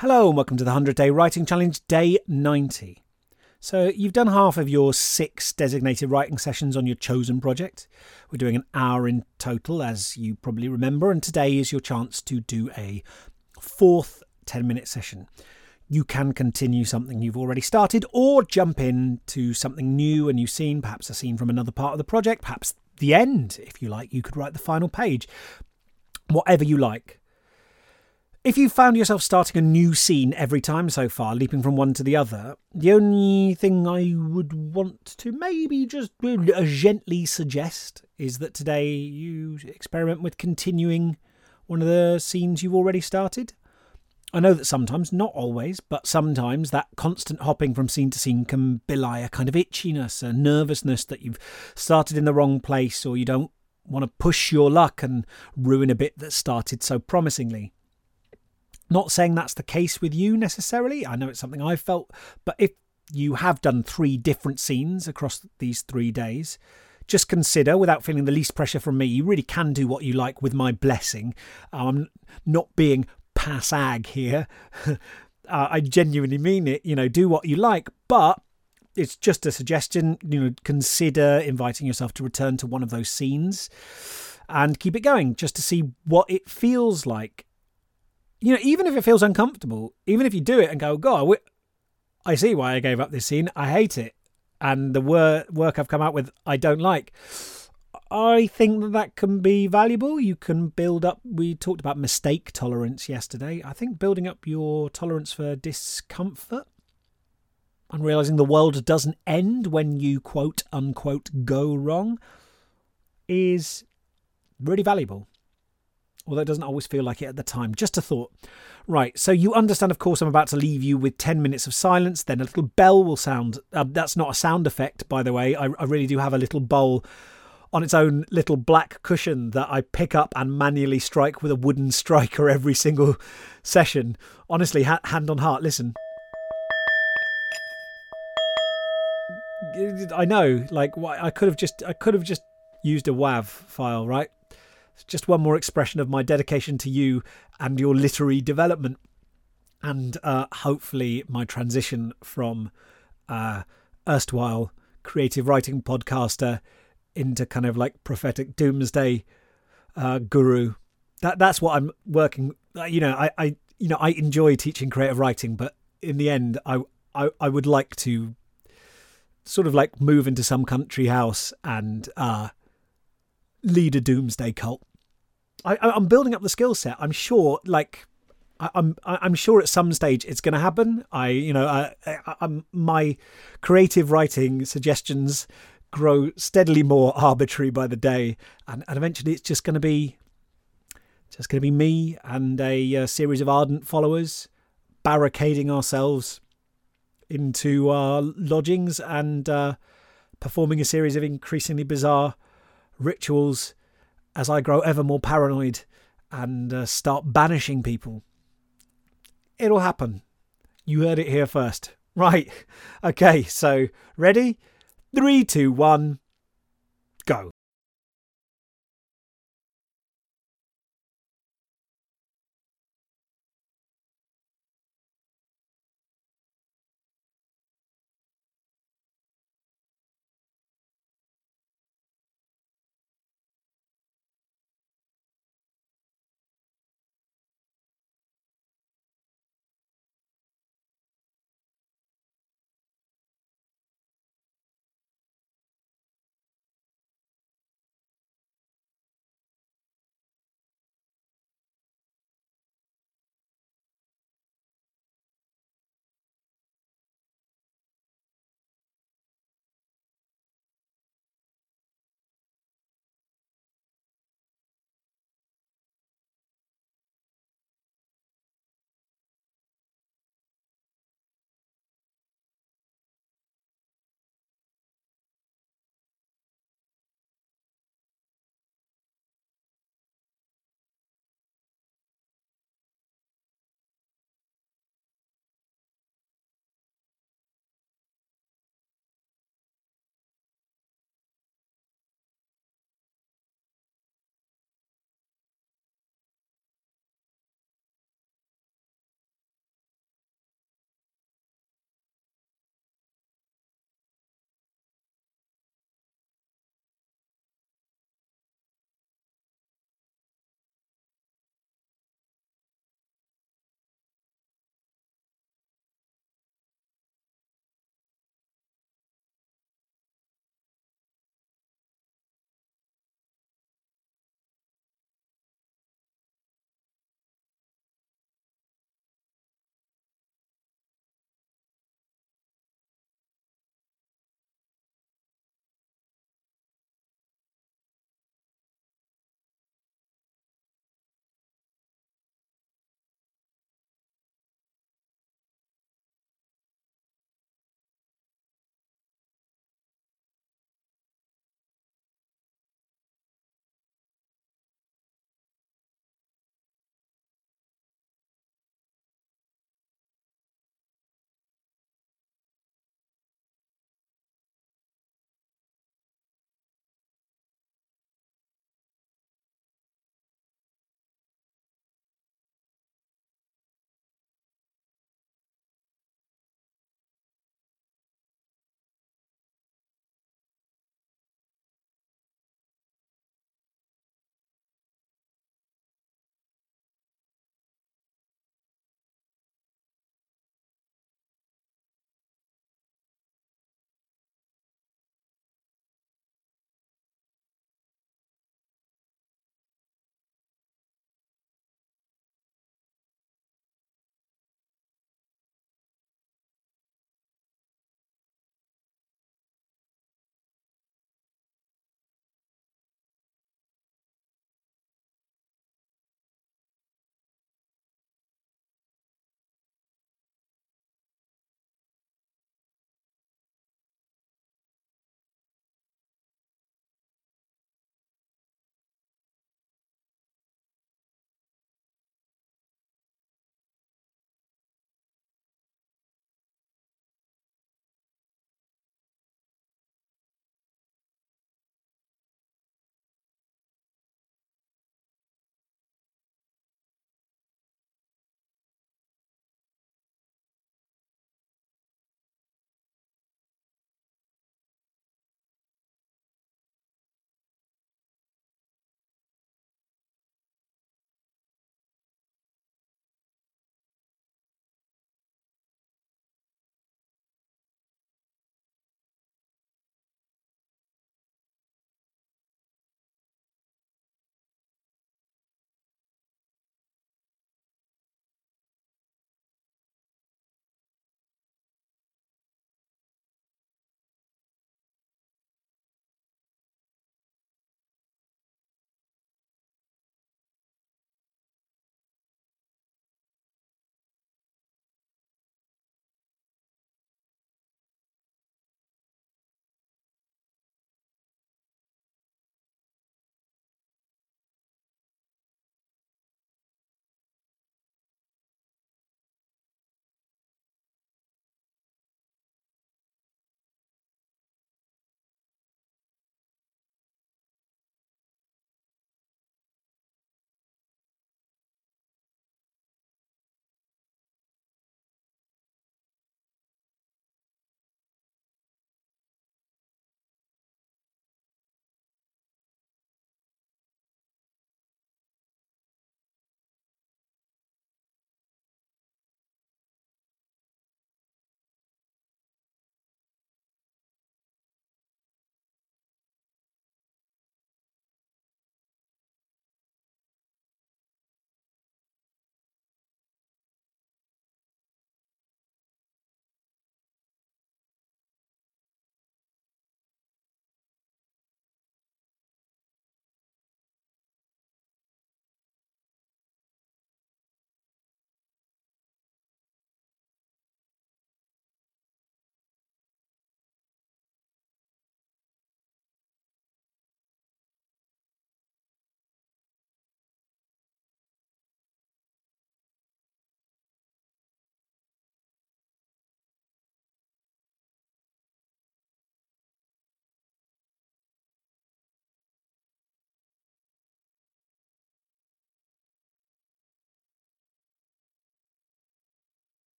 Hello, and welcome to the 100 Day Writing Challenge, day 90. So, you've done half of your six designated writing sessions on your chosen project. We're doing an hour in total, as you probably remember, and today is your chance to do a fourth 10 minute session. You can continue something you've already started or jump in to something new and you've seen, perhaps a scene from another part of the project, perhaps the end, if you like. You could write the final page. Whatever you like. If you found yourself starting a new scene every time so far, leaping from one to the other, the only thing I would want to maybe just gently suggest is that today you experiment with continuing one of the scenes you've already started. I know that sometimes, not always, but sometimes that constant hopping from scene to scene can belie a kind of itchiness, a nervousness that you've started in the wrong place or you don't want to push your luck and ruin a bit that started so promisingly. Not saying that's the case with you necessarily. I know it's something I've felt, but if you have done three different scenes across these three days, just consider, without feeling the least pressure from me, you really can do what you like with my blessing. I'm not being passag here. uh, I genuinely mean it. You know, do what you like, but it's just a suggestion. You know, consider inviting yourself to return to one of those scenes and keep it going just to see what it feels like you know, even if it feels uncomfortable, even if you do it and go, God, I see why I gave up this scene. I hate it. And the wor- work I've come out with, I don't like. I think that that can be valuable. You can build up. We talked about mistake tolerance yesterday. I think building up your tolerance for discomfort and realizing the world doesn't end when you quote unquote go wrong is really valuable although it doesn't always feel like it at the time. Just a thought. Right, so you understand, of course, I'm about to leave you with 10 minutes of silence, then a little bell will sound. Uh, that's not a sound effect, by the way. I, I really do have a little bowl on its own little black cushion that I pick up and manually strike with a wooden striker every single session. Honestly, ha- hand on heart, listen. I know, like I could have just I could have just used a WAV file, right? Just one more expression of my dedication to you and your literary development. And uh, hopefully, my transition from uh, erstwhile creative writing podcaster into kind of like prophetic doomsday uh, guru. That that's what I'm working. You know, I, I you know I enjoy teaching creative writing, but in the end, I I, I would like to sort of like move into some country house and uh, lead a doomsday cult. I, I'm building up the skill set. I'm sure, like, I, I'm I'm sure at some stage it's going to happen. I you know I, I, my creative writing suggestions grow steadily more arbitrary by the day, and, and eventually it's just going to be just going to be me and a, a, series of ardent followers barricading ourselves into our lodgings and uh, performing a series of increasingly bizarre rituals as I grow ever more paranoid and uh, start banishing people. It'll happen. You heard it here first. Right. Okay, so ready? Three, two, one, go.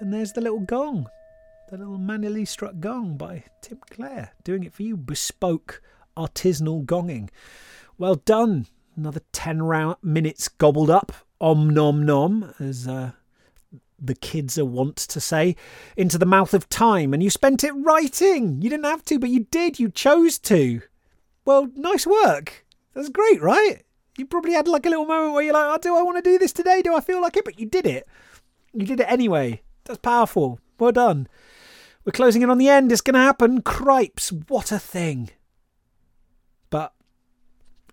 And there's the little gong, the little manually struck gong by Tim Clare, doing it for you, bespoke artisanal gonging. Well done. Another 10 round minutes gobbled up, om nom nom, as uh, the kids are wont to say, into the mouth of time. And you spent it writing. You didn't have to, but you did. You chose to. Well, nice work. That's great, right? You probably had like a little moment where you're like, oh, do I want to do this today? Do I feel like it? But you did it. You did it anyway. That's powerful. Well done. We're closing in on the end. It's going to happen. Cripes. What a thing. But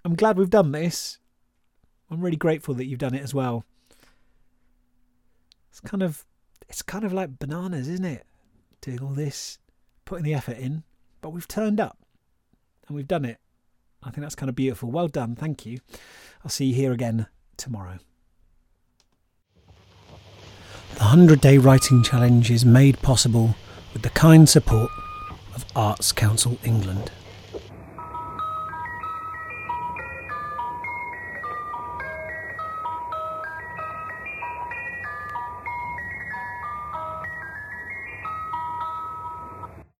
I'm glad we've done this. I'm really grateful that you've done it as well. It's kind of it's kind of like bananas, isn't it? Doing all this, putting the effort in, but we've turned up and we've done it. I think that's kind of beautiful. Well done. Thank you. I'll see you here again tomorrow. The 100 Day Writing Challenge is made possible with the kind support of Arts Council England.